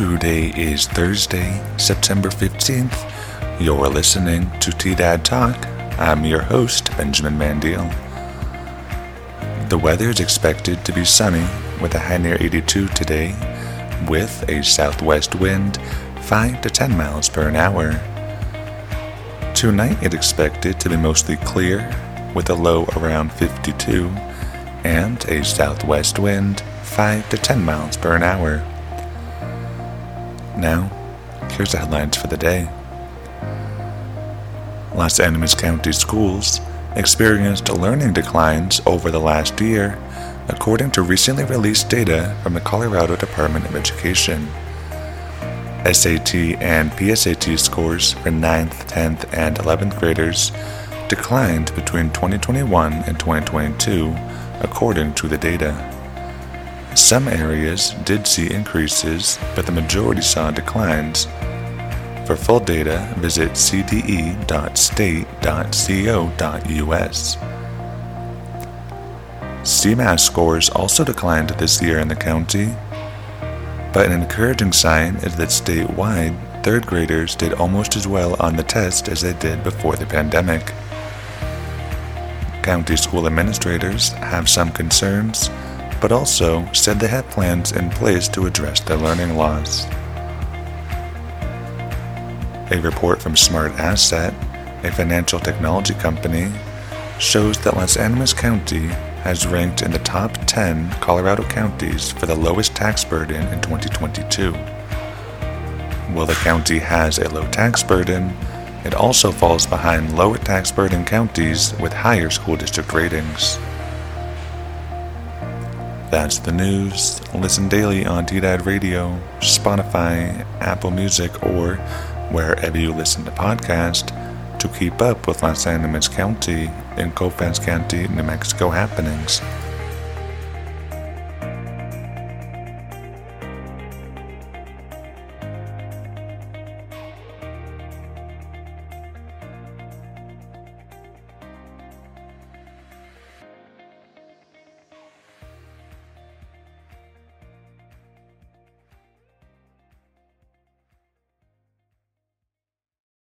Today is Thursday, September 15th. You're listening to T Dad Talk. I'm your host, Benjamin Mandiel. The weather is expected to be sunny with a high near 82 today, with a southwest wind 5 to 10 miles per an hour. Tonight it's expected to be mostly clear with a low around 52 and a southwest wind 5 to 10 miles per an hour. Now, here's the headlines for the day. Las Animas County schools experienced learning declines over the last year, according to recently released data from the Colorado Department of Education. SAT and PSAT scores for 9th, 10th, and 11th graders declined between 2021 and 2022, according to the data. Some areas did see increases, but the majority saw declines. For full data, visit cde.state.co.us. CMAS scores also declined this year in the county, but an encouraging sign is that statewide, third graders did almost as well on the test as they did before the pandemic. County school administrators have some concerns but also said they had plans in place to address their learning loss. A report from Smart Asset, a financial technology company, shows that Las Animas County has ranked in the top 10 Colorado counties for the lowest tax burden in 2022. While the county has a low tax burden, it also falls behind lower tax burden counties with higher school district ratings. That's the news. Listen daily on TDAD Radio, Spotify, Apple Music, or wherever you listen to podcasts to keep up with Las Animas County and Colfax County, New Mexico happenings.